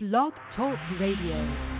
Blog Talk Radio.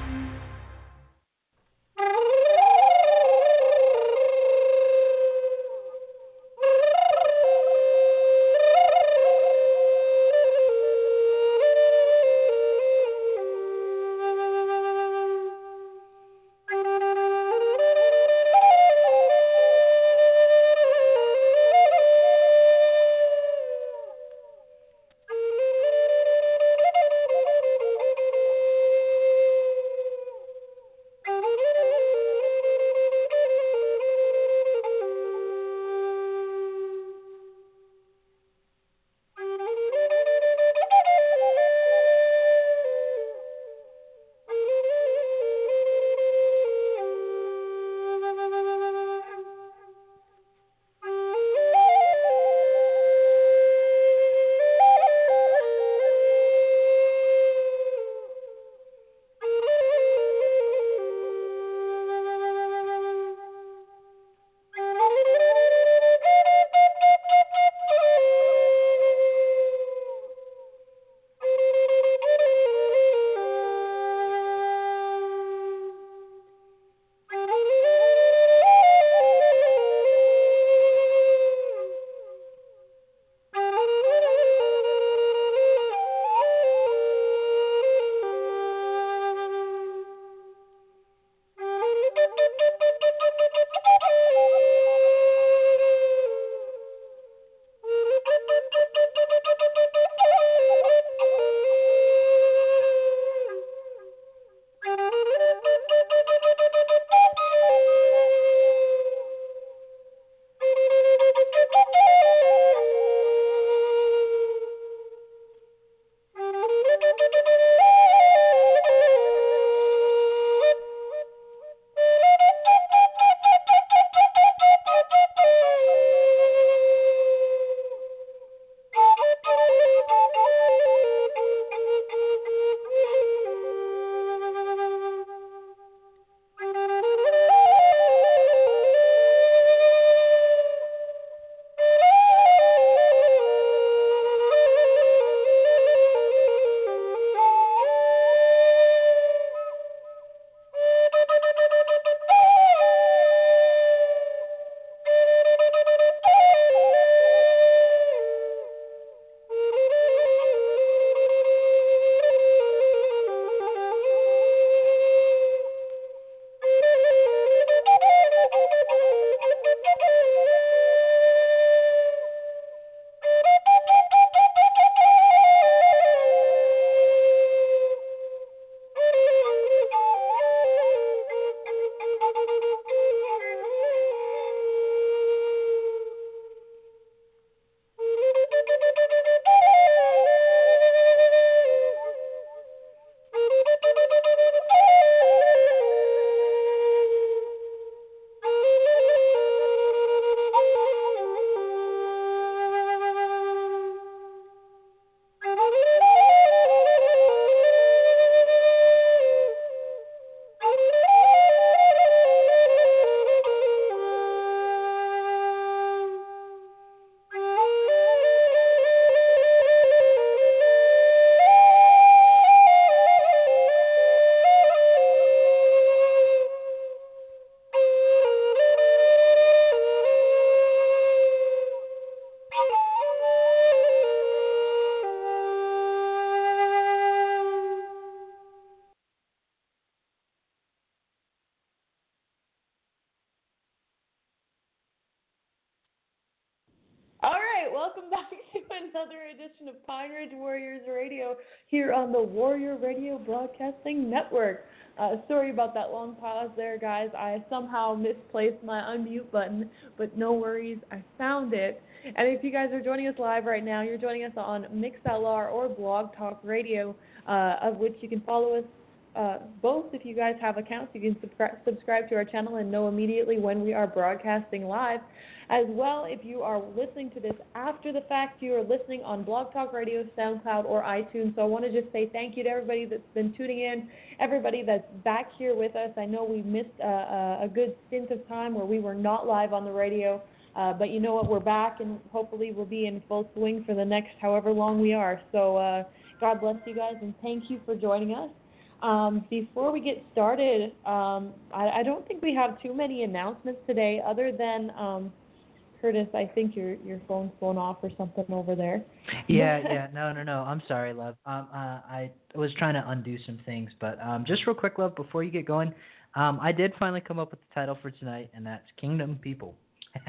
There, guys. I somehow misplaced my unmute button, but no worries, I found it. And if you guys are joining us live right now, you're joining us on MixLR or Blog Talk Radio, uh, of which you can follow us uh, both if you guys have accounts, you can subscribe, to our channel and know immediately when we are broadcasting live. As well, if you are listening to this after the fact, you are listening on Blog Talk Radio, SoundCloud, or iTunes. So I want to just say thank you to everybody that's been tuning in, everybody that's back here with us. I know we missed a, a good stint of time where we were not live on the radio. Uh, but you know what? We're back, and hopefully we'll be in full swing for the next however long we are. So uh, God bless you guys and thank you for joining us. Um, before we get started, um, I, I, don't think we have too many announcements today, other than um, Curtis. I think your your phone's blown off or something over there. Yeah, yeah, no, no, no. I'm sorry, love. Um, uh, I was trying to undo some things, but um, just real quick, love, before you get going, um, I did finally come up with the title for tonight, and that's Kingdom People.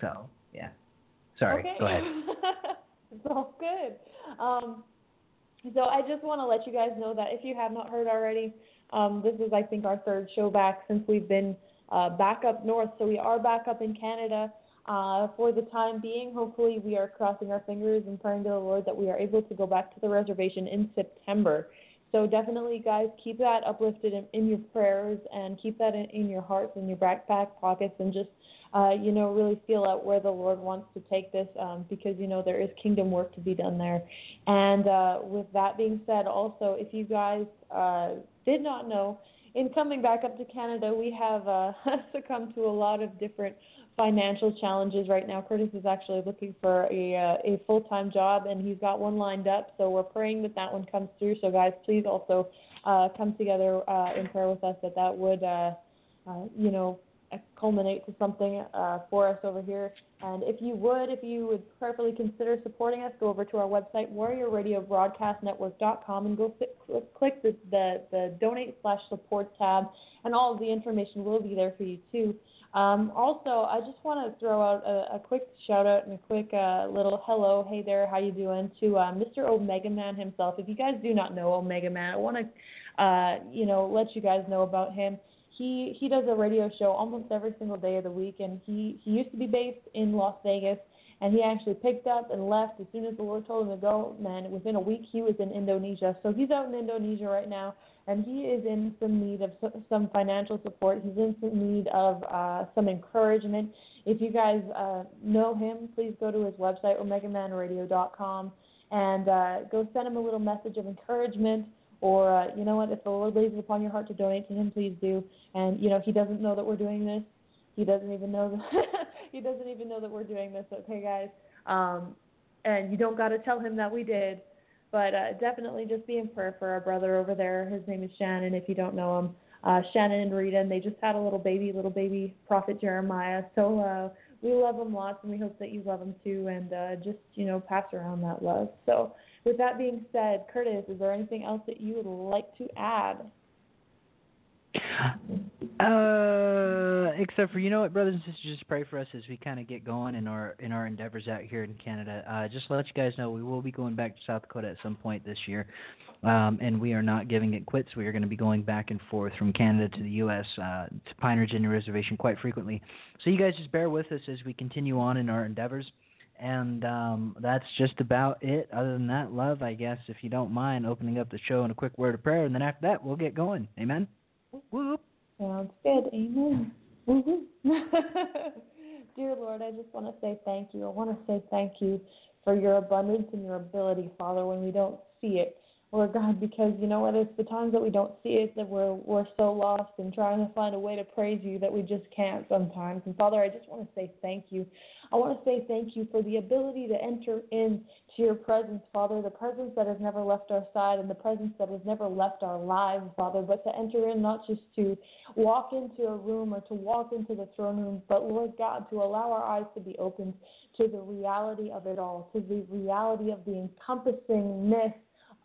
so, yeah. Sorry. Okay. Go ahead. it's all good. So I just want to let you guys know that if you have not heard already, um, this is I think our third show back since we've been uh, back up north. So we are back up in Canada uh, for the time being. Hopefully, we are crossing our fingers and praying to the Lord that we are able to go back to the reservation in September. So definitely, guys, keep that uplifted in, in your prayers and keep that in, in your hearts and your backpack pockets and just uh, you know, really feel out where the Lord wants to take this um, because, you know, there is kingdom work to be done there. And uh, with that being said, also, if you guys uh, did not know, in coming back up to Canada, we have uh, succumbed to a lot of different financial challenges right now. Curtis is actually looking for a uh, a full time job, and he's got one lined up. So we're praying that that one comes through. So guys, please also uh, come together uh, in prayer with us that that would, uh, uh, you know, culminate to something uh, for us over here. And if you would, if you would prayerfully consider supporting us, go over to our website, warriorradiobroadcastnetwork.com, and go click the, the, the donate slash support tab, and all of the information will be there for you too. Um, also, I just want to throw out a, a, quick shout out and a quick uh, little hello, hey there, how you doing, to uh, Mr. Omega Man himself. If you guys do not know Omega Man, I want to, uh, you know, let you guys know about him he he does a radio show almost every single day of the week, and he he used to be based in Las Vegas, and he actually picked up and left as soon as the Lord told him to go. Man, within a week he was in Indonesia, so he's out in Indonesia right now, and he is in some need of some financial support. He's in some need of uh, some encouragement. If you guys uh, know him, please go to his website omegamanradio.com and uh, go send him a little message of encouragement or uh, you know what, if the Lord lays it upon your heart to donate to Him, please do. And you know He doesn't know that we're doing this. He doesn't even know that He doesn't even know that we're doing this. Okay, guys. Um, and you don't got to tell him that we did, but uh, definitely just be in prayer for our brother over there. His name is Shannon. If you don't know him, uh, Shannon and Rita, and they just had a little baby, little baby prophet Jeremiah. So uh, we love him lots, and we hope that you love him too, and uh, just you know pass around that love. So with that being said, Curtis, is there anything else that you would like to add? Uh, except for you know what, brothers and sisters, just pray for us as we kind of get going in our in our endeavors out here in Canada. Uh, just to let you guys know, we will be going back to South Dakota at some point this year, um, and we are not giving it quits. We are going to be going back and forth from Canada to the U.S. Uh, to Pine Ridge Indian Reservation quite frequently. So you guys just bear with us as we continue on in our endeavors. And um, that's just about it. Other than that, love, I guess, if you don't mind opening up the show in a quick word of prayer, and then after that, we'll get going. Amen. Whoop. Sounds good. Amen. Dear Lord, I just want to say thank you. I want to say thank you for your abundance and your ability, Father, when we don't see it. Lord God, because you know what, it's the times that we don't see it that we're we're so lost and trying to find a way to praise you that we just can't sometimes. And Father, I just want to say thank you. I want to say thank you for the ability to enter into your presence, Father, the presence that has never left our side and the presence that has never left our lives, Father, but to enter in not just to walk into a room or to walk into the throne room, but Lord God, to allow our eyes to be opened to the reality of it all, to the reality of the encompassingness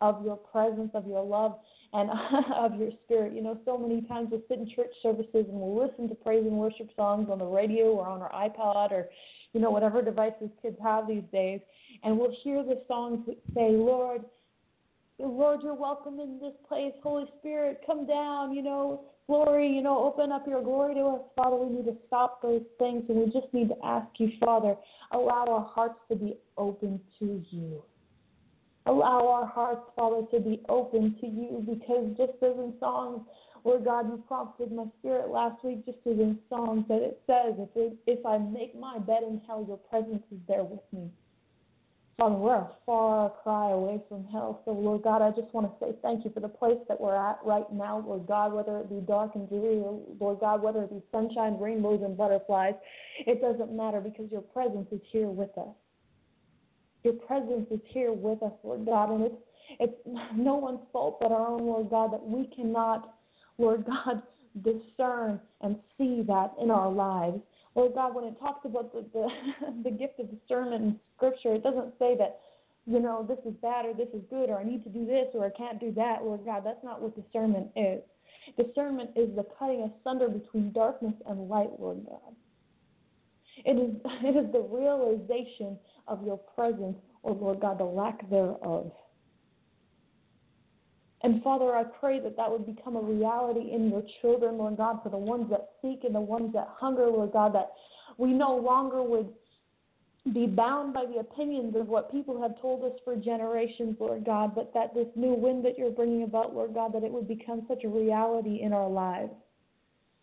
of your presence, of your love, and of your spirit. You know, so many times we'll sit in church services and we'll listen to praise and worship songs on the radio or on our iPod or you know, whatever devices kids have these days, and we'll hear the songs that say, Lord, Lord, you're welcome in this place. Holy Spirit, come down, you know, glory, you know, open up your glory to us. Father, we need to stop those things and we just need to ask you, Father, allow our hearts to be open to you. Allow our hearts, Father, to be open to you because just as in songs, Lord God, you prompted my spirit last week just as in songs that it says, if, it, if I make my bed in hell, your presence is there with me. Father, we're a far cry away from hell. So, Lord God, I just want to say thank you for the place that we're at right now, Lord God, whether it be dark and dreary, Lord God, whether it be sunshine, rainbows, and butterflies. It doesn't matter because your presence is here with us. Your presence is here with us, Lord God, and it's it's no one's fault but our own, Lord God, that we cannot, Lord God, discern and see that in our lives. Lord God, when it talks about the, the, the gift of discernment in Scripture, it doesn't say that, you know, this is bad or this is good or I need to do this or I can't do that, Lord God. That's not what discernment is. Discernment is the cutting asunder between darkness and light, Lord God. It is, it is the realization of your presence, or Lord God, the lack thereof. And Father, I pray that that would become a reality in your children, Lord God, for the ones that seek and the ones that hunger, Lord God, that we no longer would be bound by the opinions of what people have told us for generations, Lord God, but that this new wind that you're bringing about, Lord God, that it would become such a reality in our lives.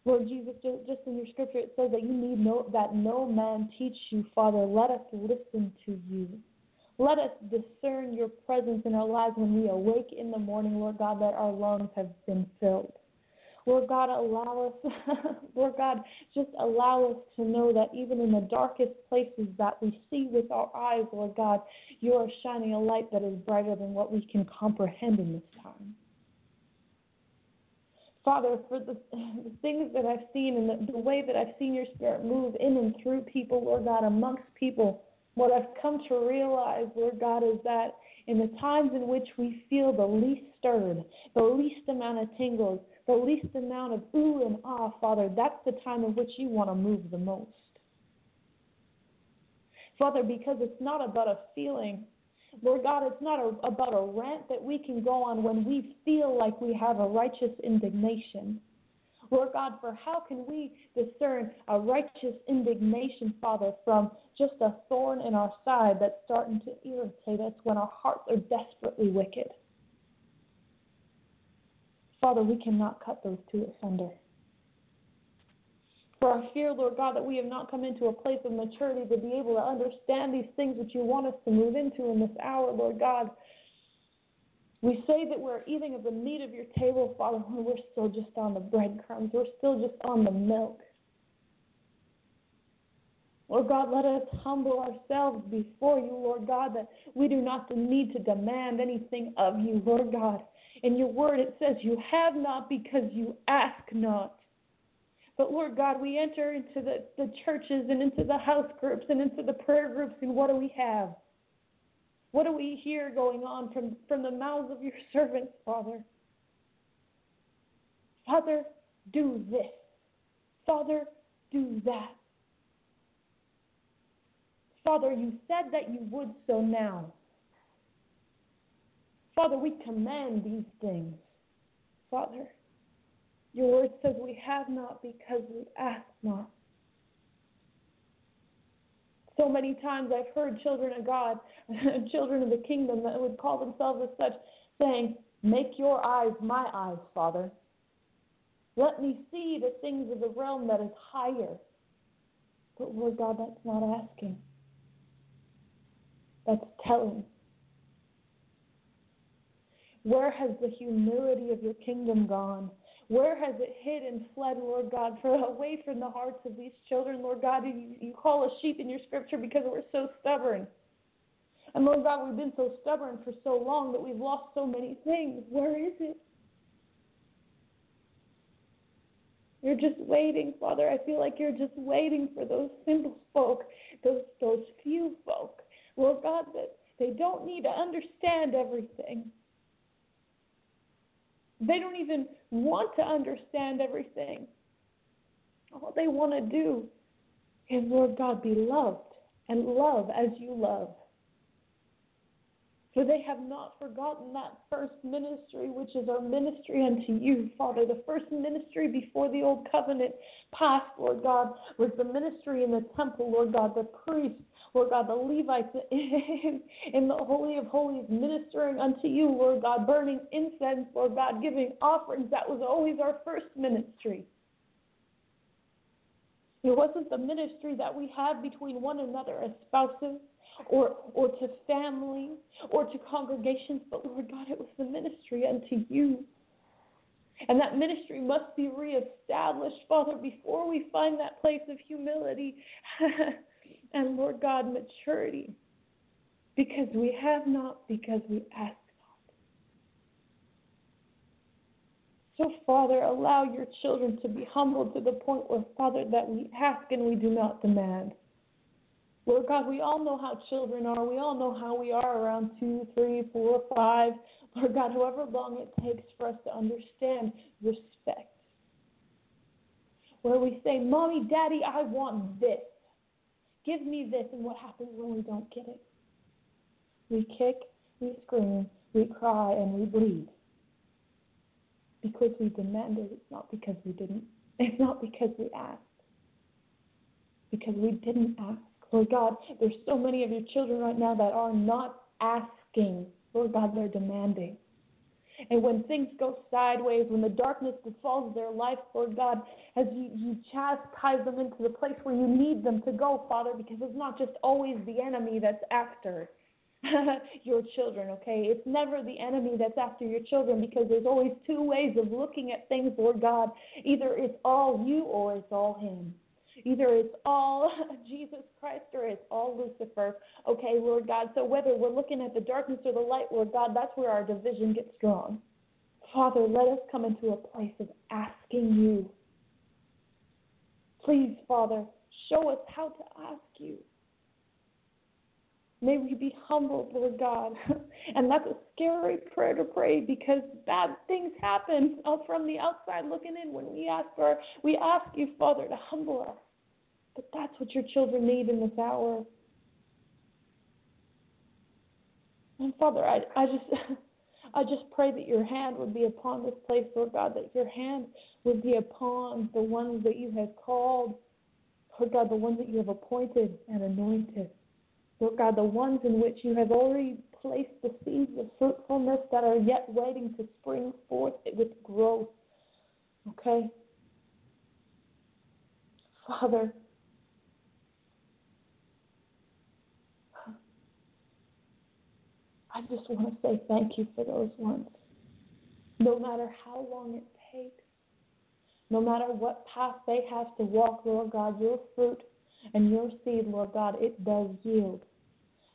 Lord Jesus, just in your scripture, it says that you need no, that no man teach you, Father. Let us listen to you. Let us discern your presence in our lives when we awake in the morning, Lord God, that our lungs have been filled. Lord God, allow us, Lord God, just allow us to know that even in the darkest places that we see with our eyes, Lord God, you are shining a light that is brighter than what we can comprehend in this time. Father, for the, the things that I've seen and the, the way that I've seen your spirit move in and through people, Lord God, amongst people, what I've come to realize, Lord God, is that in the times in which we feel the least stirred, the least amount of tingles, the least amount of ooh and ah, Father, that's the time in which you want to move the most. Father, because it's not about a feeling. Lord God, it's not a, about a rant that we can go on when we feel like we have a righteous indignation. Lord God, for how can we discern a righteous indignation, Father, from just a thorn in our side that's starting to irritate us when our hearts are desperately wicked? Father, we cannot cut those two asunder. For I fear, Lord God, that we have not come into a place of maturity to be able to understand these things that you want us to move into in this hour, Lord God. We say that we're eating of the meat of your table, Father, when we're still just on the breadcrumbs. We're still just on the milk. Lord God, let us humble ourselves before you, Lord God, that we do not need to demand anything of you, Lord God. In your word, it says, You have not because you ask not. But Lord God, we enter into the, the churches and into the house groups and into the prayer groups, and what do we have? What do we hear going on from, from the mouths of your servants, Father? Father, do this. Father, do that. Father, you said that you would so now. Father, we command these things. Father, your word says we have not because we ask not. So many times I've heard children of God, children of the kingdom that would call themselves as such, saying, Make your eyes my eyes, Father. Let me see the things of the realm that is higher. But Lord God, that's not asking. That's telling. Where has the humility of your kingdom gone? Where has it hid and fled, Lord God, for away from the hearts of these children, Lord God? You, you call us sheep in your scripture because we're so stubborn. And Lord God, we've been so stubborn for so long that we've lost so many things. Where is it? You're just waiting, Father. I feel like you're just waiting for those simple folk, those those few folk, Lord God, that they don't need to understand everything. They don't even want to understand everything. All they want to do is, Lord God, be loved and love as you love. For they have not forgotten that first ministry, which is our ministry unto you, Father. The first ministry before the old covenant passed, Lord God, was the ministry in the temple, Lord God, the priests, Lord God, the Levites in, in the Holy of Holies ministering unto you, Lord God, burning incense, Lord God, giving offerings. That was always our first ministry. It wasn't the ministry that we had between one another as spouses or, or to family or to congregations, but Lord God, it was the ministry unto you. And that ministry must be reestablished, Father, before we find that place of humility and, Lord God, maturity. Because we have not, because we ask not. So, Father, allow your children to be humbled to the point where, Father, that we ask and we do not demand. Lord God, we all know how children are. We all know how we are around two, three, four, five. Lord God, however long it takes for us to understand respect. Where we say, Mommy, Daddy, I want this. Give me this. And what happens when we don't get it? We kick, we scream, we cry, and we bleed. Because we demanded. It's not because we didn't. It's not because we asked. Because we didn't ask. Lord God, there's so many of your children right now that are not asking. Lord God, they're demanding. And when things go sideways, when the darkness befalls their life, Lord God, as you, you chastise them into the place where you need them to go, Father, because it's not just always the enemy that's after your children, okay? It's never the enemy that's after your children because there's always two ways of looking at things, Lord God. Either it's all you or it's all him. Either it's all Jesus Christ or it's all Lucifer. Okay, Lord God. So whether we're looking at the darkness or the light, Lord God, that's where our division gets strong. Father, let us come into a place of asking you. Please, Father, show us how to ask you. May we be humble, Lord God. and that's a scary prayer to pray because bad things happen from the outside looking in when we ask for we ask you, Father, to humble us. But that's what your children need in this hour. And Father, I, I just I just pray that your hand would be upon this place, Lord God, that your hand would be upon the ones that you have called, Lord God, the ones that you have appointed and anointed. Lord God, the ones in which you have already placed the seeds of fruitfulness that are yet waiting to spring forth with growth. Okay? Father, I just want to say thank you for those ones. No matter how long it takes, no matter what path they have to walk, Lord God, your fruit and your seed, Lord God, it does yield.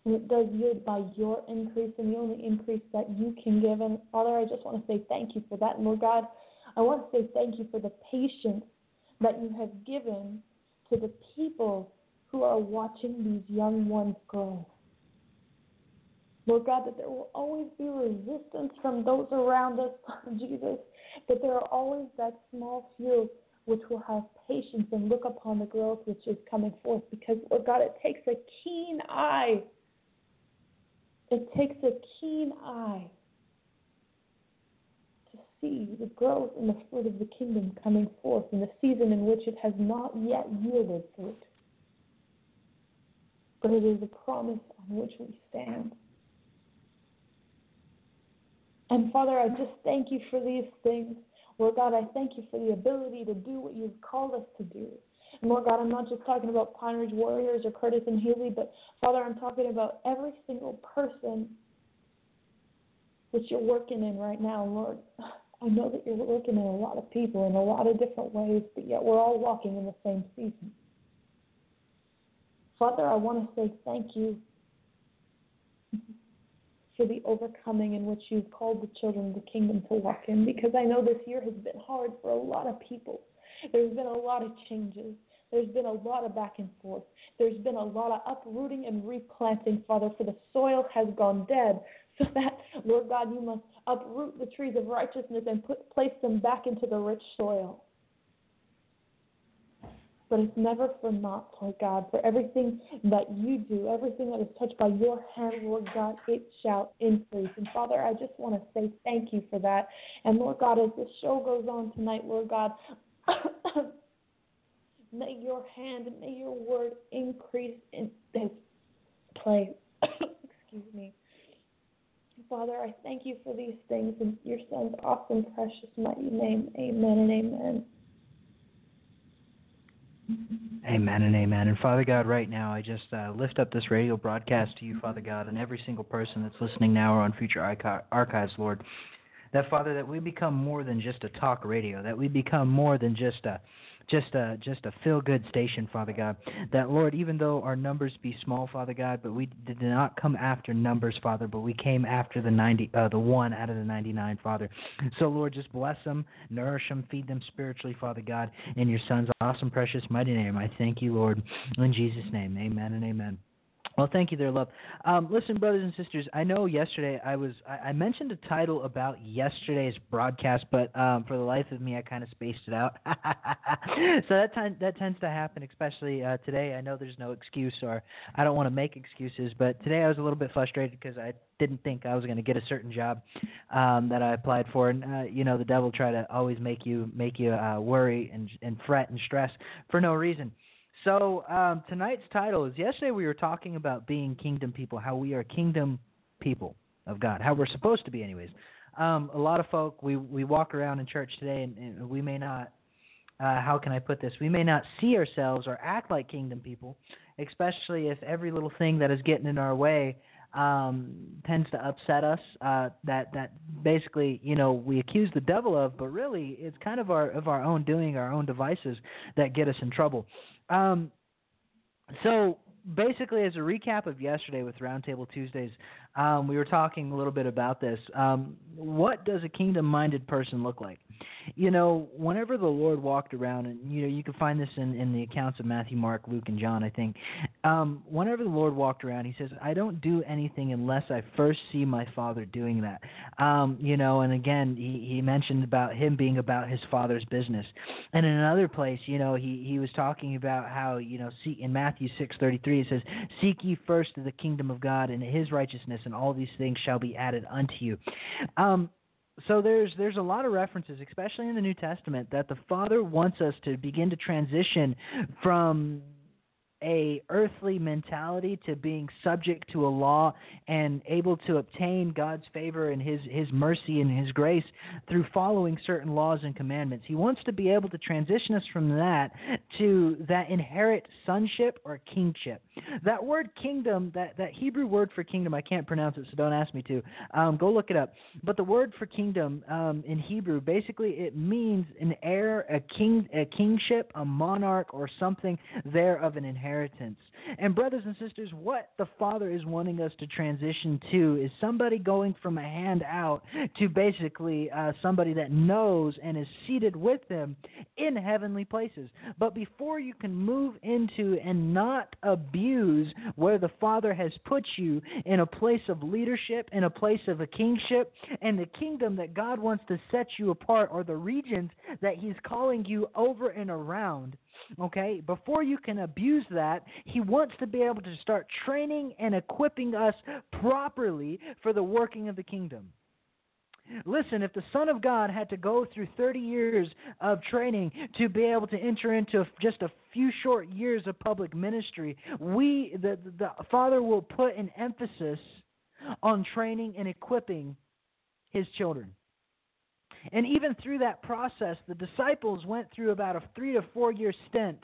And it does yield by your increase and the only increase that you can give. And Father, I just want to say thank you for that. And Lord God, I want to say thank you for the patience that you have given to the people who are watching these young ones grow. Lord God, that there will always be resistance from those around us, Jesus, that there are always that small few which will have patience and look upon the growth which is coming forth. Because, Lord God, it takes a keen eye. It takes a keen eye to see the growth and the fruit of the kingdom coming forth in the season in which it has not yet yielded fruit. But it is a promise on which we stand. And Father, I just thank you for these things. Lord God, I thank you for the ability to do what you've called us to do. And Lord God, I'm not just talking about Pine Ridge Warriors or Curtis and Healy, but Father, I'm talking about every single person that you're working in right now, Lord. I know that you're working in a lot of people in a lot of different ways, but yet we're all walking in the same season. Father, I want to say thank you for the overcoming in which you've called the children of the kingdom to walk in because I know this year has been hard for a lot of people. There's been a lot of changes. There's been a lot of back and forth. There's been a lot of uprooting and replanting, Father, for the soil has gone dead. So that, Lord God, you must uproot the trees of righteousness and put, place them back into the rich soil but it's never for naught, Lord God. For everything that you do, everything that is touched by your hand, Lord God, it shall increase. And Father, I just want to say thank you for that. And Lord God, as this show goes on tonight, Lord God, may your hand and may your word increase in this place. Excuse me. Father, I thank you for these things in your son's awesome, precious, mighty name. Amen and amen. Amen and amen. And Father God, right now, I just uh, lift up this radio broadcast to you, Father God, and every single person that's listening now or on future archives, Lord. That Father, that we become more than just a talk radio, that we become more than just a just a just a feel good station, Father God. That Lord, even though our numbers be small, Father God, but we did not come after numbers, Father, but we came after the ninety, uh, the one out of the ninety nine, Father. So Lord, just bless them, nourish them, feed them spiritually, Father God, in your Son's awesome, precious, mighty name. I thank you, Lord, in Jesus' name, Amen and Amen. Well, thank you, there, love. Um, listen, brothers and sisters, I know yesterday I was I, I mentioned a title about yesterday's broadcast, but um, for the life of me, I kind of spaced it out. so that time that tends to happen, especially uh, today. I know there's no excuse, or I don't want to make excuses, but today I was a little bit frustrated because I didn't think I was going to get a certain job um, that I applied for, and uh, you know the devil try to always make you make you uh, worry and and fret and stress for no reason. So um, tonight's title is yesterday we were talking about being kingdom people, how we are kingdom people of God, how we're supposed to be, anyways. Um, a lot of folk we we walk around in church today, and, and we may not. Uh, how can I put this? We may not see ourselves or act like kingdom people, especially if every little thing that is getting in our way um, tends to upset us. Uh, that that basically, you know, we accuse the devil of, but really, it's kind of our of our own doing, our own devices that get us in trouble. Um, so basically, as a recap of yesterday with Roundtable Tuesdays, um, we were talking a little bit about this. Um, what does a kingdom-minded person look like? You know, whenever the Lord walked around, and you know, you can find this in, in the accounts of Matthew, Mark, Luke, and John. I think. Um, whenever the Lord walked around, He says, "I don't do anything unless I first see my Father doing that." Um, you know, and again, he, he mentioned about him being about his Father's business. And in another place, you know, he he was talking about how you know, see in Matthew six thirty three, it says, "Seek ye first the kingdom of God and His righteousness." and all these things shall be added unto you. Um, so there's there's a lot of references, especially in the New Testament, that the Father wants us to begin to transition from a earthly mentality to being subject to a law and able to obtain God's favor and his his mercy and his grace through following certain laws and commandments. He wants to be able to transition us from that to that inherit sonship or kingship. That word kingdom, that that Hebrew word for kingdom, I can't pronounce it, so don't ask me to. Um, go look it up. But the word for kingdom um, in Hebrew, basically, it means an heir, a king, a kingship, a monarch, or something there of an inheritance. And, brothers and sisters, what the Father is wanting us to transition to is somebody going from a handout to basically uh, somebody that knows and is seated with them in heavenly places. But before you can move into and not abuse where the Father has put you in a place of leadership, in a place of a kingship, and the kingdom that God wants to set you apart, or the regions that He's calling you over and around, Okay? Before you can abuse that, he wants to be able to start training and equipping us properly for the working of the kingdom. Listen, if the Son of God had to go through 30 years of training to be able to enter into just a few short years of public ministry, we, the, the Father, will put an emphasis on training and equipping His children. And even through that process, the disciples went through about a three to four year stint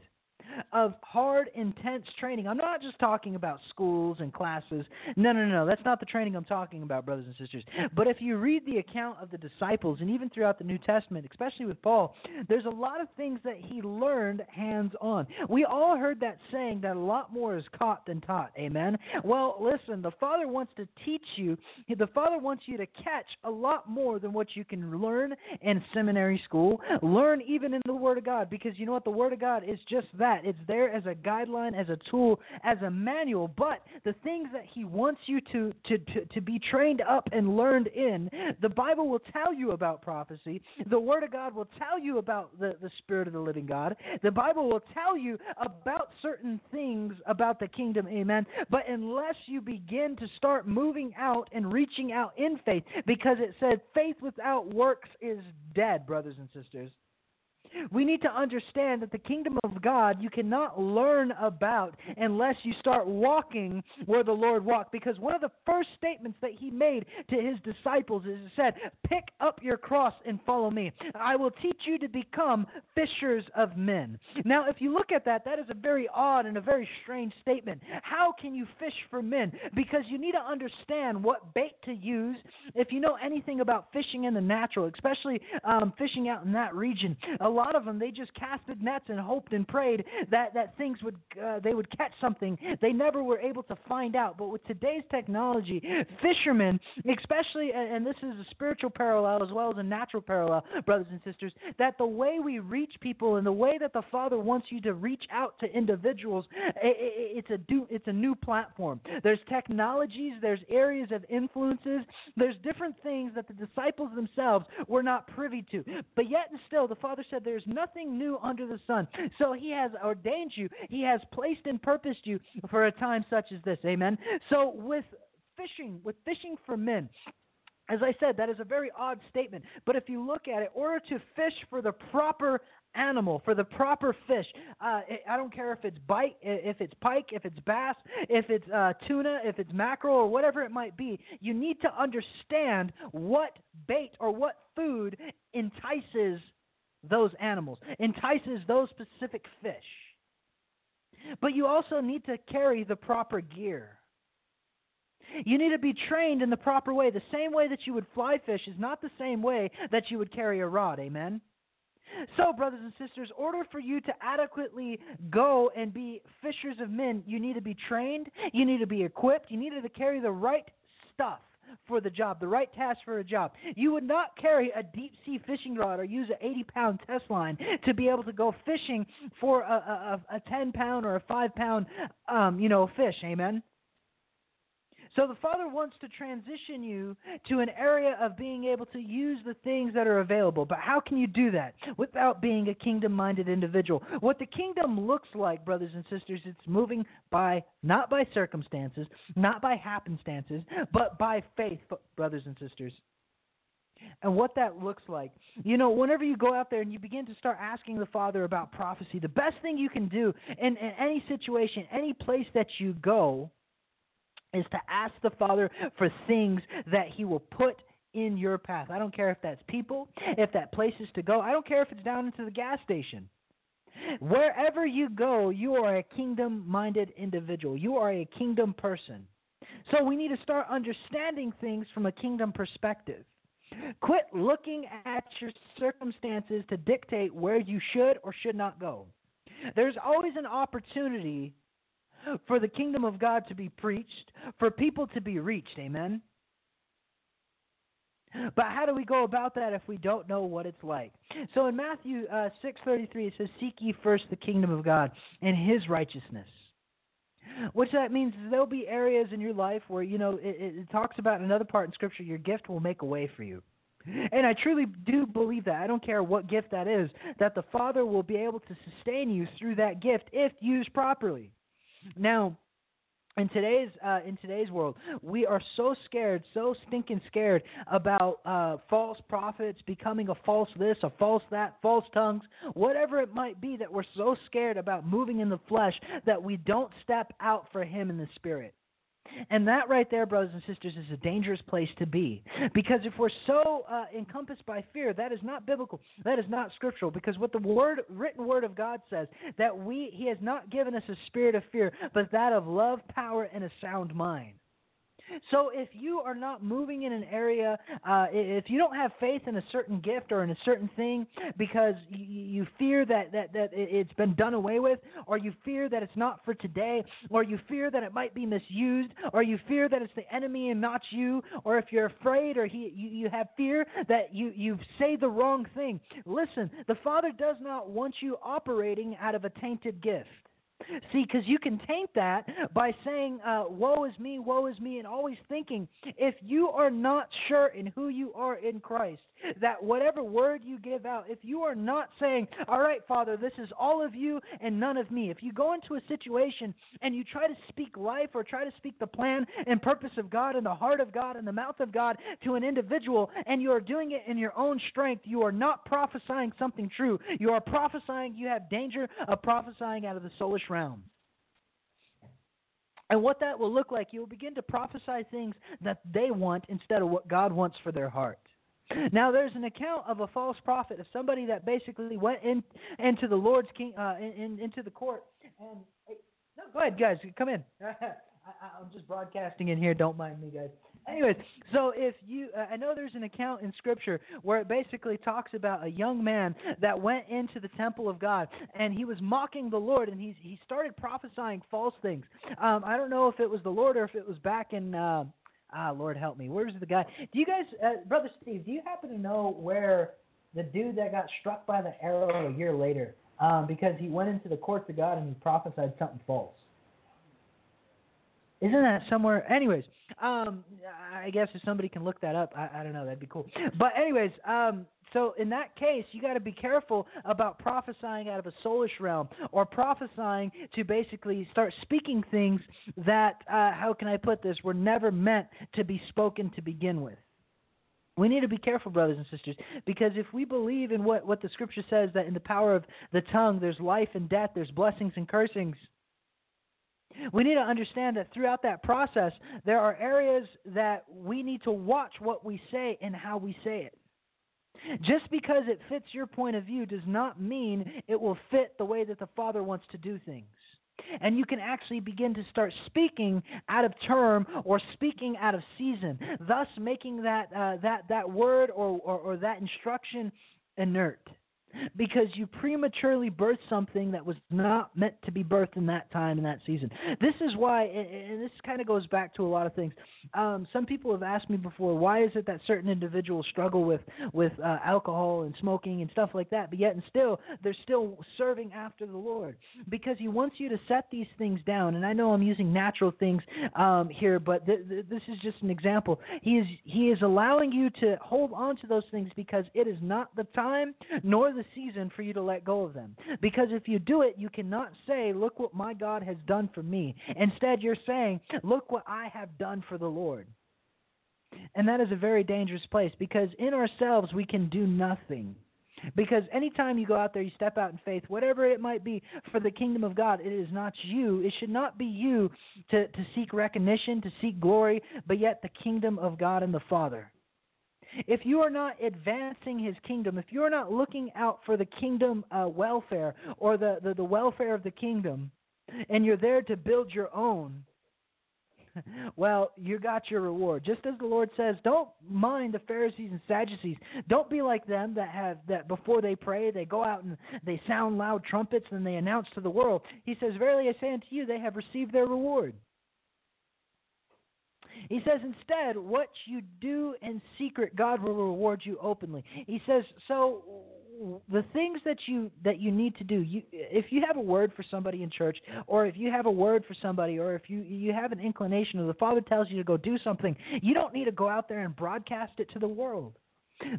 of hard, intense training. I'm not just talking about schools and classes. No, no, no. That's not the training I'm talking about, brothers and sisters. But if you read the account of the disciples, and even throughout the New Testament, especially with Paul, there's a lot of things that he learned hands on. We all heard that saying that a lot more is caught than taught. Amen? Well, listen, the Father wants to teach you, the Father wants you to catch a lot more than what you can learn in seminary school, learn even in the Word of God, because you know what? The Word of God is just that that. It's there as a guideline, as a tool, as a manual. But the things that He wants you to, to, to, to be trained up and learned in, the Bible will tell you about prophecy. The Word of God will tell you about the, the Spirit of the living God. The Bible will tell you about certain things about the kingdom. Amen. But unless you begin to start moving out and reaching out in faith, because it said faith without works is dead, brothers and sisters. We need to understand that the kingdom of God you cannot learn about unless you start walking where the Lord walked. Because one of the first statements that he made to his disciples is he said, Pick up your cross and follow me. I will teach you to become fishers of men. Now, if you look at that, that is a very odd and a very strange statement. How can you fish for men? Because you need to understand what bait to use. If you know anything about fishing in the natural, especially um, fishing out in that region, a lot of them they just casted nets and hoped and prayed that that things would uh, they would catch something. They never were able to find out. But with today's technology, fishermen, especially, and this is a spiritual parallel as well as a natural parallel, brothers and sisters, that the way we reach people and the way that the Father wants you to reach out to individuals, it's a do, it's a new platform. There's technologies, there's areas of influences, there's different things that the disciples themselves were not privy to. But yet and still, the Father said, "There's nothing new under the sun." So He has ordained you, He has placed and purposed you for a time such as this. Amen. So with fishing, with fishing for men, as I said, that is a very odd statement. But if you look at it, order to fish for the proper animal, for the proper fish, uh, I don't care if it's bite, if it's pike, if it's bass, if it's uh, tuna, if it's mackerel, or whatever it might be, you need to understand what bait or what food entices those animals, entices those specific fish. But you also need to carry the proper gear. You need to be trained in the proper way. The same way that you would fly fish is not the same way that you would carry a rod. Amen? So, brothers and sisters, order for you to adequately go and be fishers of men, you need to be trained, you need to be equipped, you need to carry the right stuff for the job, the right task for a job. You would not carry a deep sea fishing rod or use an 80 pound test line to be able to go fishing for a, a, a 10 pound or a 5 pound, um, you know, fish. Amen. So the Father wants to transition you to an area of being able to use the things that are available. But how can you do that without being a kingdom minded individual? What the kingdom looks like, brothers and sisters, it's moving by not by circumstances, not by happenstances, but by faith, brothers and sisters and what that looks like. You know, whenever you go out there and you begin to start asking the Father about prophecy, the best thing you can do in, in any situation, any place that you go, is to ask the Father for things that He will put in your path. I don't care if that's people, if that place is to go. I don't care if it's down into the gas station. Wherever you go, you are a kingdom minded individual. You are a kingdom person. So we need to start understanding things from a kingdom perspective. Quit looking at your circumstances to dictate where you should or should not go. There's always an opportunity for the kingdom of God to be preached, for people to be reached. Amen. But how do we go about that if we don't know what it's like? So in Matthew uh, 6:33 it says seek ye first the kingdom of God and his righteousness. Which that means there'll be areas in your life where you know it, it talks about another part in scripture your gift will make a way for you. And I truly do believe that. I don't care what gift that is, that the Father will be able to sustain you through that gift if used properly. Now, in today's uh, in today's world, we are so scared, so stinking scared about uh, false prophets becoming a false this, a false that, false tongues, whatever it might be. That we're so scared about moving in the flesh that we don't step out for Him in the Spirit. And that right there, brothers and sisters, is a dangerous place to be. Because if we're so uh, encompassed by fear, that is not biblical. That is not scriptural. Because what the word, written word of God says, that we, He has not given us a spirit of fear, but that of love, power, and a sound mind. So if you are not moving in an area, uh, if you don't have faith in a certain gift or in a certain thing because you, you fear that, that, that it's been done away with, or you fear that it's not for today, or you fear that it might be misused, or you fear that it's the enemy and not you, or if you're afraid or he, you, you have fear that you, you say the wrong thing, listen, the Father does not want you operating out of a tainted gift. See, because you can taint that by saying, uh, woe is me, woe is me, and always thinking if you are not sure in who you are in Christ, that whatever word you give out, if you are not saying, All right, Father, this is all of you and none of me, if you go into a situation and you try to speak life or try to speak the plan and purpose of God and the heart of God and the mouth of God to an individual and you are doing it in your own strength, you are not prophesying something true. You are prophesying, you have danger of prophesying out of the soulish realm. And what that will look like, you will begin to prophesy things that they want instead of what God wants for their heart. Now, there's an account of a false prophet, of somebody that basically went in into the Lord's king, uh, in, into the court. And no, go ahead, guys, come in. I, am just broadcasting in here. Don't mind me, guys. Anyways, so if you, uh, I know there's an account in Scripture where it basically talks about a young man that went into the temple of God and he was mocking the Lord and he he started prophesying false things. Um, I don't know if it was the Lord or if it was back in. Uh, ah, Lord help me. Where's the guy? Do you guys, uh, brother Steve? Do you happen to know where the dude that got struck by the arrow a year later? Um, because he went into the courts of God and he prophesied something false. Isn't that somewhere? Anyways, um, I guess if somebody can look that up, I, I don't know, that'd be cool. But anyways, um, so in that case, you got to be careful about prophesying out of a soulish realm or prophesying to basically start speaking things that, uh, how can I put this, were never meant to be spoken to begin with. We need to be careful, brothers and sisters, because if we believe in what, what the scripture says, that in the power of the tongue there's life and death, there's blessings and cursings, we need to understand that throughout that process, there are areas that we need to watch what we say and how we say it. Just because it fits your point of view does not mean it will fit the way that the Father wants to do things. And you can actually begin to start speaking out of term or speaking out of season, thus making that, uh, that, that word or, or, or that instruction inert because you prematurely birthed something that was not meant to be birthed in that time in that season. This is why, and this kind of goes back to a lot of things. Um, some people have asked me before, why is it that certain individuals struggle with with uh, alcohol and smoking and stuff like that, but yet and still they're still serving after the Lord because He wants you to set these things down. And I know I'm using natural things um, here, but th- th- this is just an example. He is He is allowing you to hold on to those things because it is not the time nor the the season for you to let go of them. Because if you do it, you cannot say, Look what my God has done for me. Instead, you're saying, Look what I have done for the Lord. And that is a very dangerous place because in ourselves we can do nothing. Because anytime you go out there, you step out in faith, whatever it might be for the kingdom of God, it is not you. It should not be you to, to seek recognition, to seek glory, but yet the kingdom of God and the Father if you are not advancing his kingdom, if you're not looking out for the kingdom uh, welfare or the, the, the welfare of the kingdom, and you're there to build your own, well, you got your reward. Just as the Lord says, don't mind the Pharisees and Sadducees. Don't be like them that have that before they pray, they go out and they sound loud trumpets and they announce to the world. He says, Verily I say unto you, they have received their reward. He says, instead, what you do in secret, God will reward you openly. He says, so the things that you that you need to do you if you have a word for somebody in church or if you have a word for somebody or if you you have an inclination or the father tells you to go do something you don't need to go out there and broadcast it to the world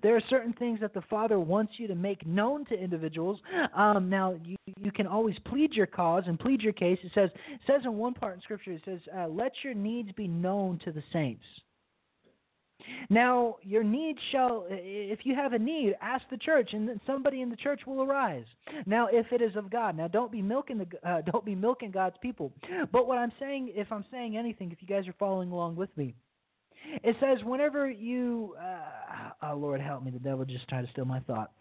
there are certain things that the Father wants you to make known to individuals. Um, now, you, you can always plead your cause and plead your case. It says, it says in one part in Scripture, it says, uh, "Let your needs be known to the saints." Now, your need shall, if you have a need, ask the church, and then somebody in the church will arise. Now, if it is of God, now don't be milking the, uh, don't be milking God's people. But what I'm saying, if I'm saying anything, if you guys are following along with me, it says, whenever you, uh, oh Lord help me, the devil just tried to steal my thought.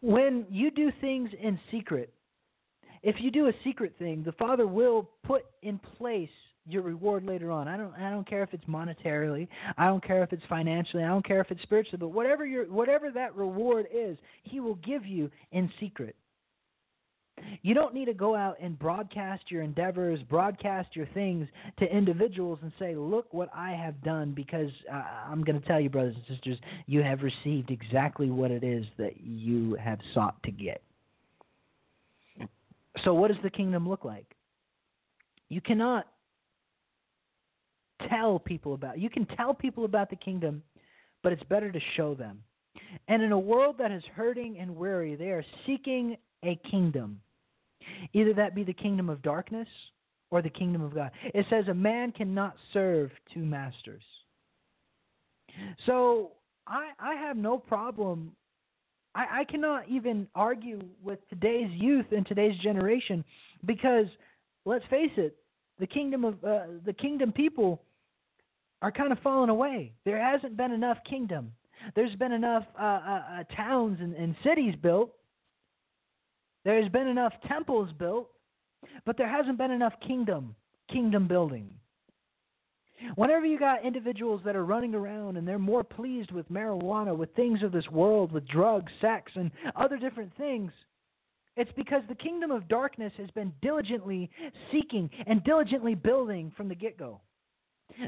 When you do things in secret, if you do a secret thing, the Father will put in place your reward later on. I don't I don't care if it's monetarily, I don't care if it's financially, I don't care if it's spiritually, but whatever your whatever that reward is, he will give you in secret. You don't need to go out and broadcast your endeavors, broadcast your things to individuals and say, Look what I have done, because uh, I'm going to tell you, brothers and sisters, you have received exactly what it is that you have sought to get. So, what does the kingdom look like? You cannot tell people about you can tell people about the kingdom but it's better to show them. And in a world that is hurting and weary, they are seeking a kingdom. Either that be the kingdom of darkness or the kingdom of God. It says a man cannot serve two masters. So I, I have no problem. I, I cannot even argue with today's youth and today's generation because let's face it, the kingdom of uh, the kingdom people are kind of falling away. There hasn't been enough kingdom. There's been enough uh, uh, uh, towns and, and cities built. There's been enough temples built, but there hasn't been enough kingdom, kingdom building. Whenever you got individuals that are running around and they're more pleased with marijuana, with things of this world, with drugs, sex, and other different things, it's because the kingdom of darkness has been diligently seeking and diligently building from the get go.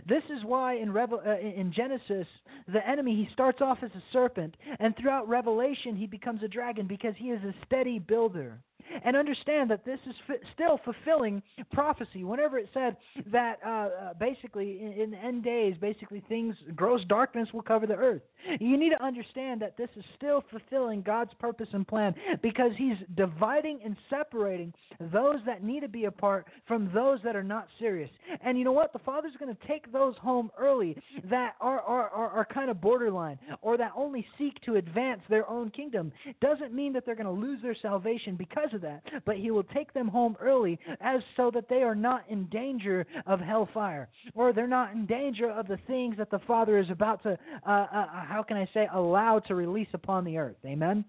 This is why in, Revel- uh, in Genesis, the enemy, he starts off as a serpent, and throughout Revelation, he becomes a dragon because he is a steady builder and understand that this is f- still fulfilling prophecy. Whenever it said that uh, uh, basically in, in, the end days, basically things, gross darkness will cover the earth. You need to understand that this is still fulfilling God's purpose and plan because He's dividing and separating those that need to be apart from those that are not serious. And you know what? The Father's going to take those home early that are, are, are, are kind of borderline or that only seek to advance their own kingdom. Doesn't mean that they're going to lose their salvation because of that, but He will take them home early as so that they are not in danger of hellfire or they're not in danger of the things that the Father is about to, uh, uh, how can I say, allow to release upon the earth. Amen?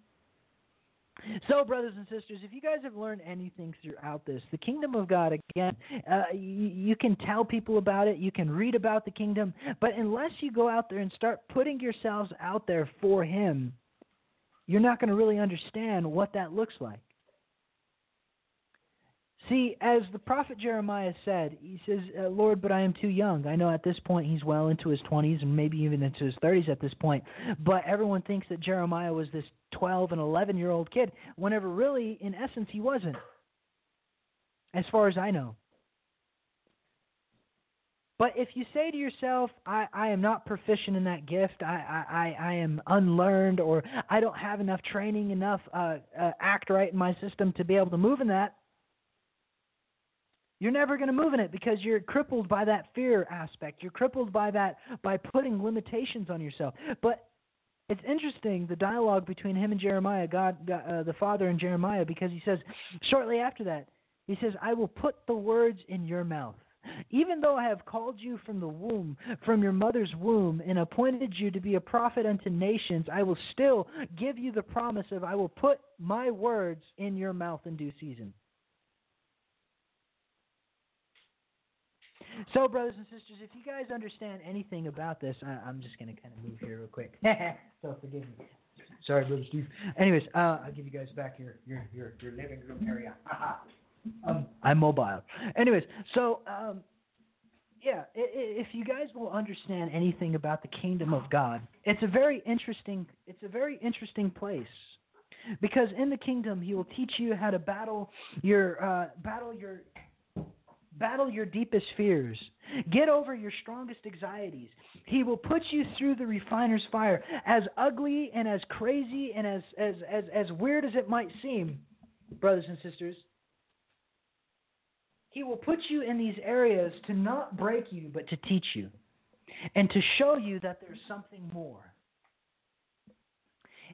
So, brothers and sisters, if you guys have learned anything throughout this, the kingdom of God, again, uh, you, you, can tell people about it, you can read about the kingdom, but unless you go out there and start putting yourselves out there for Him, you're not going to really understand what that looks like. See, as the prophet Jeremiah said, he says, uh, Lord, but I am too young. I know at this point he's well into his 20s and maybe even into his 30s at this point. But everyone thinks that Jeremiah was this 12 and 11 year old kid, whenever really, in essence, he wasn't. As far as I know. But if you say to yourself, I, I am not proficient in that gift, I, I, I am unlearned, or I don't have enough training, enough uh, uh, act right in my system to be able to move in that, you're never going to move in it because you're crippled by that fear aspect. You're crippled by that by putting limitations on yourself. But it's interesting the dialogue between him and Jeremiah, God, God uh, the Father and Jeremiah, because he says shortly after that, he says, "I will put the words in your mouth." Even though I have called you from the womb, from your mother's womb, and appointed you to be a prophet unto nations, I will still give you the promise of I will put my words in your mouth in due season. So, brothers and sisters, if you guys understand anything about this, I, am just going to kind of move here real quick. so forgive me. Sorry, brother Steve. Anyways, uh, I'll give you guys back your your your, your living room area. um, I'm mobile. Anyways, so um, yeah, if you guys will understand anything about the kingdom of God, it's a very interesting. It's a very interesting place because in the kingdom, He will teach you how to battle your uh, battle your Battle your deepest fears. Get over your strongest anxieties. He will put you through the refiner's fire. As ugly and as crazy and as, as, as, as weird as it might seem, brothers and sisters, He will put you in these areas to not break you, but to teach you and to show you that there's something more.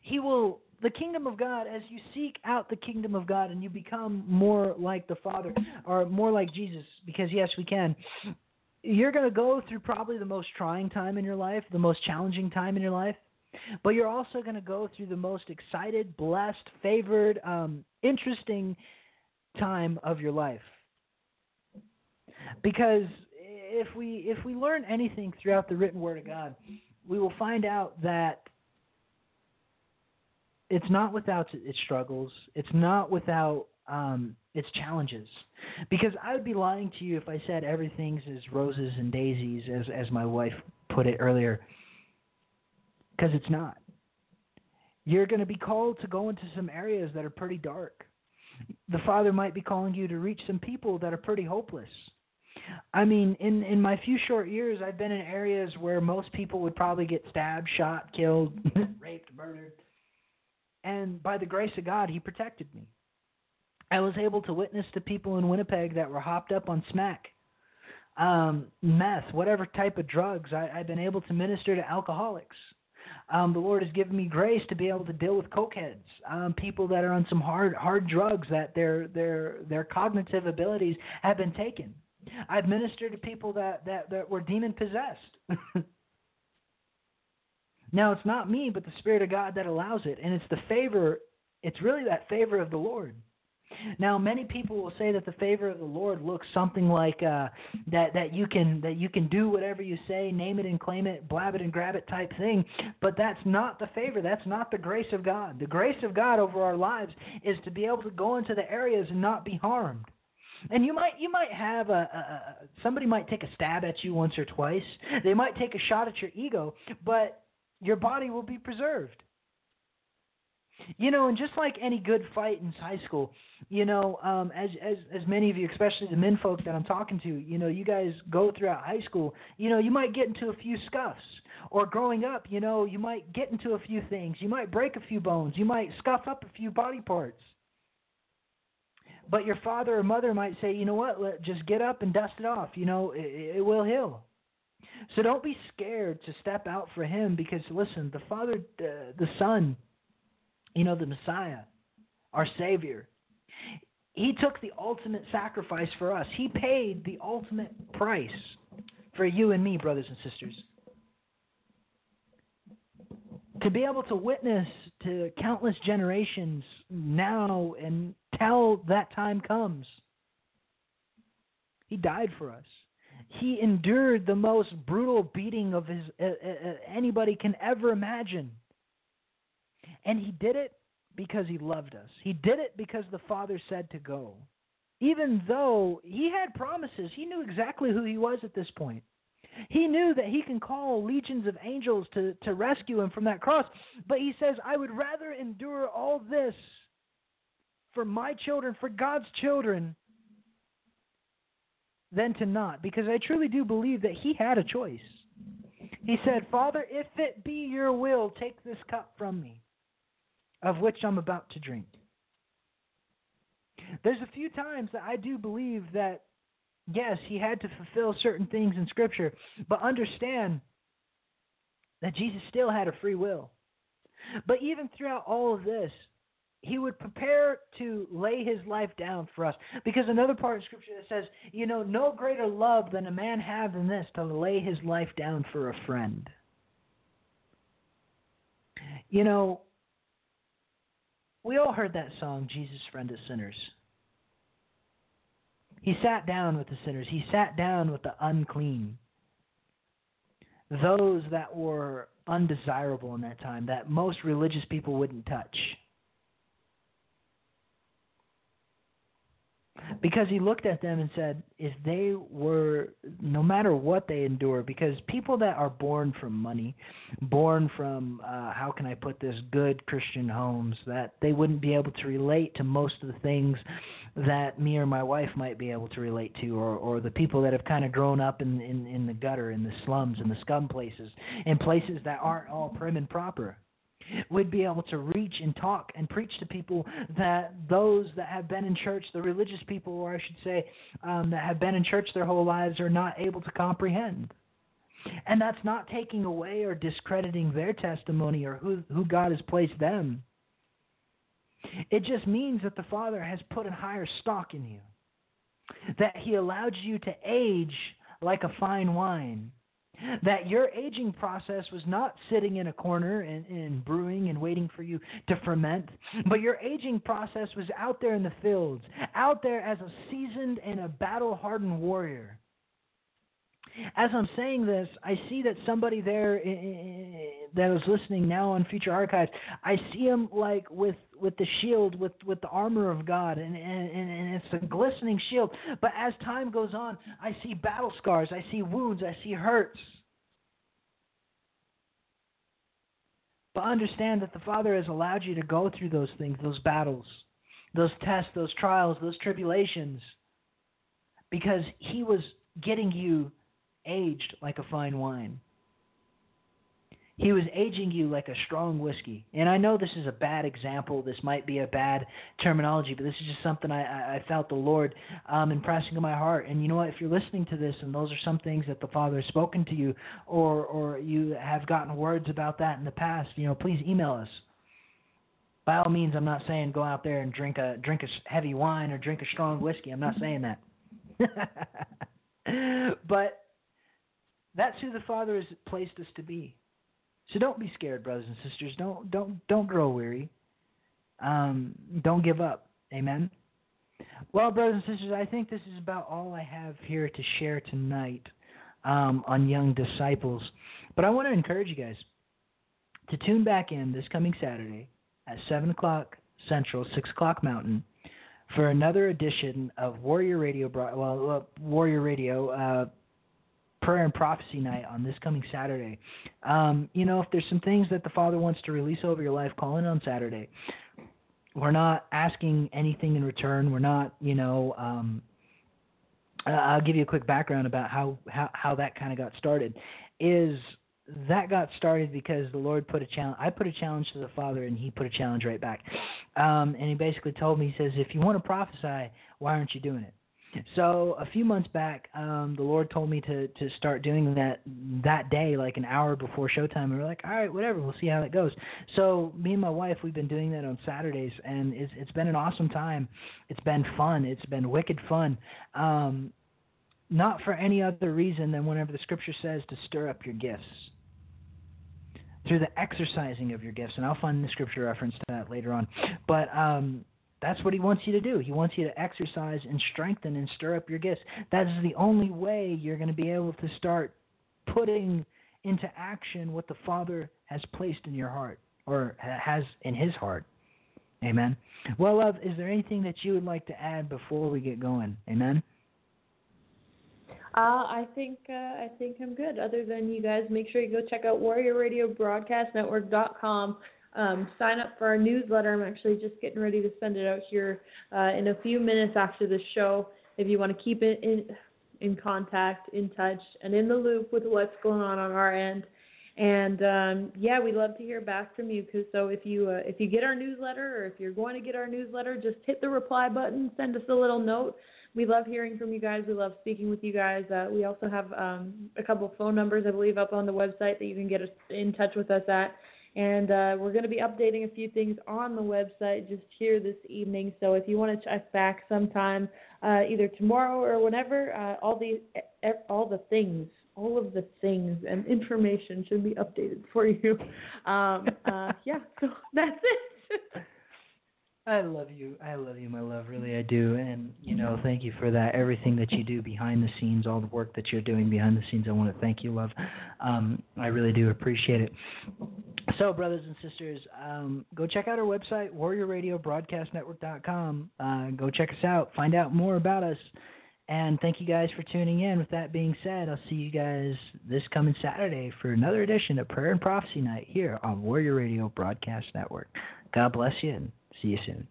He will the kingdom of God, as you seek out the kingdom of God and you become more like the Father or more like Jesus, because yes, we can, you're going to go through probably the most trying time in your life, the most challenging time in your life, but you're also going to go through the most excited, blessed, favored, um, interesting time of your life. Because if we if we learn anything throughout the written word of God, we will find out that it's not without its struggles. It's not without um, its challenges. Because I would be lying to you if I said everything's as roses and daisies, as as my wife put it earlier. Because it's not. You're going to be called to go into some areas that are pretty dark. The Father might be calling you to reach some people that are pretty hopeless. I mean, in in my few short years, I've been in areas where most people would probably get stabbed, shot, killed, raped, murdered. And by the grace of God, He protected me. I was able to witness to people in Winnipeg that were hopped up on smack, um, meth, whatever type of drugs. I, I've been able to minister to alcoholics. Um, the Lord has given me grace to be able to deal with cokeheads, um, people that are on some hard hard drugs that their their their cognitive abilities have been taken. I've ministered to people that that, that were demon possessed. now it's not me, but the Spirit of God that allows it, and it's the favor. It's really that favor of the Lord. Now, many people will say that the favor of the Lord looks something like uh, that that you can that you can do whatever you say, name it and claim it, blab it and grab it type thing. But that's not the favor. That's not the grace of God. The grace of God over our lives is to be able to go into the areas and not be harmed. And you might you might have a, a, a somebody might take a stab at you once or twice. They might take a shot at your ego, but your body will be preserved. You know, and just like any good fight in high school, you know, um, as as as many of you, especially the men folk that I'm talking to, you know, you guys go throughout high school. You know, you might get into a few scuffs, or growing up, you know, you might get into a few things. You might break a few bones. You might scuff up a few body parts. But your father or mother might say, you know what, let, just get up and dust it off. You know, it, it will heal. So don't be scared to step out for him because listen, the Father, uh, the Son, you know, the Messiah, our Savior, he took the ultimate sacrifice for us. He paid the ultimate price for you and me, brothers and sisters. To be able to witness to countless generations now and that time comes. He died for us. He endured the most brutal beating of his uh, uh, anybody can ever imagine. And he did it because he loved us. He did it because the Father said to go. Even though he had promises, he knew exactly who he was at this point. He knew that he can call legions of angels to, to rescue him from that cross. But he says, I would rather endure all this for my children, for God's children, than to not. Because I truly do believe that he had a choice. He said, Father, if it be your will, take this cup from me, of which I'm about to drink. There's a few times that I do believe that, yes, he had to fulfill certain things in Scripture, but understand that Jesus still had a free will. But even throughout all of this, he would prepare to lay his life down for us. Because another part of Scripture that says, you know, no greater love than a man have than this to lay his life down for a friend. You know, we all heard that song, Jesus, Friend of Sinners. He sat down with the sinners, he sat down with the unclean, those that were undesirable in that time, that most religious people wouldn't touch. Because he looked at them and said, if they were, no matter what they endure, because people that are born from money, born from, uh, how can I put this, good Christian homes, that they wouldn't be able to relate to most of the things that me or my wife might be able to relate to, or, or the people that have kind of grown up in, in, in the gutter, in the slums, in the scum places, in places that aren't all prim and proper would be able to reach and talk and preach to people that those that have been in church, the religious people, or I should say, um, that have been in church their whole lives, are not able to comprehend. And that's not taking away or discrediting their testimony or who, who God has placed them. It just means that the Father has put a higher stock in you, that He allowed you to age like a fine wine that your aging process was not sitting in a corner and, and, brewing and waiting for you to ferment, but your aging process was out there in the fields, out there as a seasoned and a battle hardened warrior. As I'm saying this, I see that somebody there that is listening now on future archives, I see him like with with the shield, with with the armor of God, and and and it's a glistening shield. But as time goes on, I see battle scars, I see wounds, I see hurts. But understand that the Father has allowed you to go through those things, those battles, those tests, those trials, those tribulations, because He was getting you aged like a fine wine. He was aging you like a strong whiskey. And I know this is a bad example. This might be a bad terminology, but this is just something I, I felt the Lord um, impressing in my heart. And you know what? If you're listening to this and those are some things that the Father has spoken to you, or or you have gotten words about that in the past, you know, please email us. By all means, I'm not saying go out there and drink a drink a heavy wine or drink a strong whiskey. I'm not saying that. but that's who the Father has placed us to be. So don't be scared, brothers and sisters. Don't don't don't grow weary. Um, don't give up. Amen. Well, brothers and sisters, I think this is about all I have here to share tonight um, on young disciples. But I want to encourage you guys to tune back in this coming Saturday at seven o'clock Central, six o'clock Mountain, for another edition of Warrior Radio. Well, Warrior Radio. Uh, prayer and prophecy night on this coming Saturday. Um, you know, if there's some things that the Father wants to release over your life, call in on Saturday. We're not asking anything in return. We're not, you know, um, I'll give you a quick background about how how, how that kind of got started. Is that got started because the Lord put a challenge. I put a challenge to the Father, and He put a challenge right back. Um, and He basically told me, He says, if you want to prophesy, why aren't you doing it? So a few months back, um, the Lord told me to to start doing that that day, like an hour before showtime. And we are like, all right, whatever, we'll see how it goes. So me and my wife, we've been doing that on Saturdays, and it's it's been an awesome time. It's been fun. It's been wicked fun. Um, not for any other reason than whenever the Scripture says to stir up your gifts through the exercising of your gifts, and I'll find the Scripture reference to that later on. But um, that's what he wants you to do. He wants you to exercise and strengthen and stir up your gifts. That is the only way you're going to be able to start putting into action what the Father has placed in your heart or has in his heart. Amen. Well, love, is there anything that you would like to add before we get going? Amen. Uh, I think uh, I think I'm good. Other than you guys, make sure you go check out WarriorRadioBroadcastNetwork.com. Um, sign up for our newsletter. I'm actually just getting ready to send it out here uh, in a few minutes after the show. If you want to keep it in in contact, in touch, and in the loop with what's going on on our end. And um, yeah, we'd love to hear back from you. Cause so if you uh, if you get our newsletter or if you're going to get our newsletter, just hit the reply button, send us a little note. We love hearing from you guys. We love speaking with you guys. Uh, we also have um, a couple phone numbers, I believe, up on the website that you can get us in touch with us at. And uh, we're going to be updating a few things on the website just here this evening. So if you want to check back sometime, uh, either tomorrow or whenever, uh, all the all the things, all of the things and information should be updated for you. Um, uh, yeah, so that's it. I love you. I love you, my love. Really, I do. And, you know, thank you for that. Everything that you do behind the scenes, all the work that you're doing behind the scenes, I want to thank you, love. Um, I really do appreciate it. So, brothers and sisters, um, go check out our website, warriorradiobroadcastnetwork.com. Uh, go check us out. Find out more about us. And thank you guys for tuning in. With that being said, I'll see you guys this coming Saturday for another edition of Prayer and Prophecy Night here on Warrior Radio Broadcast Network. God bless you See you soon.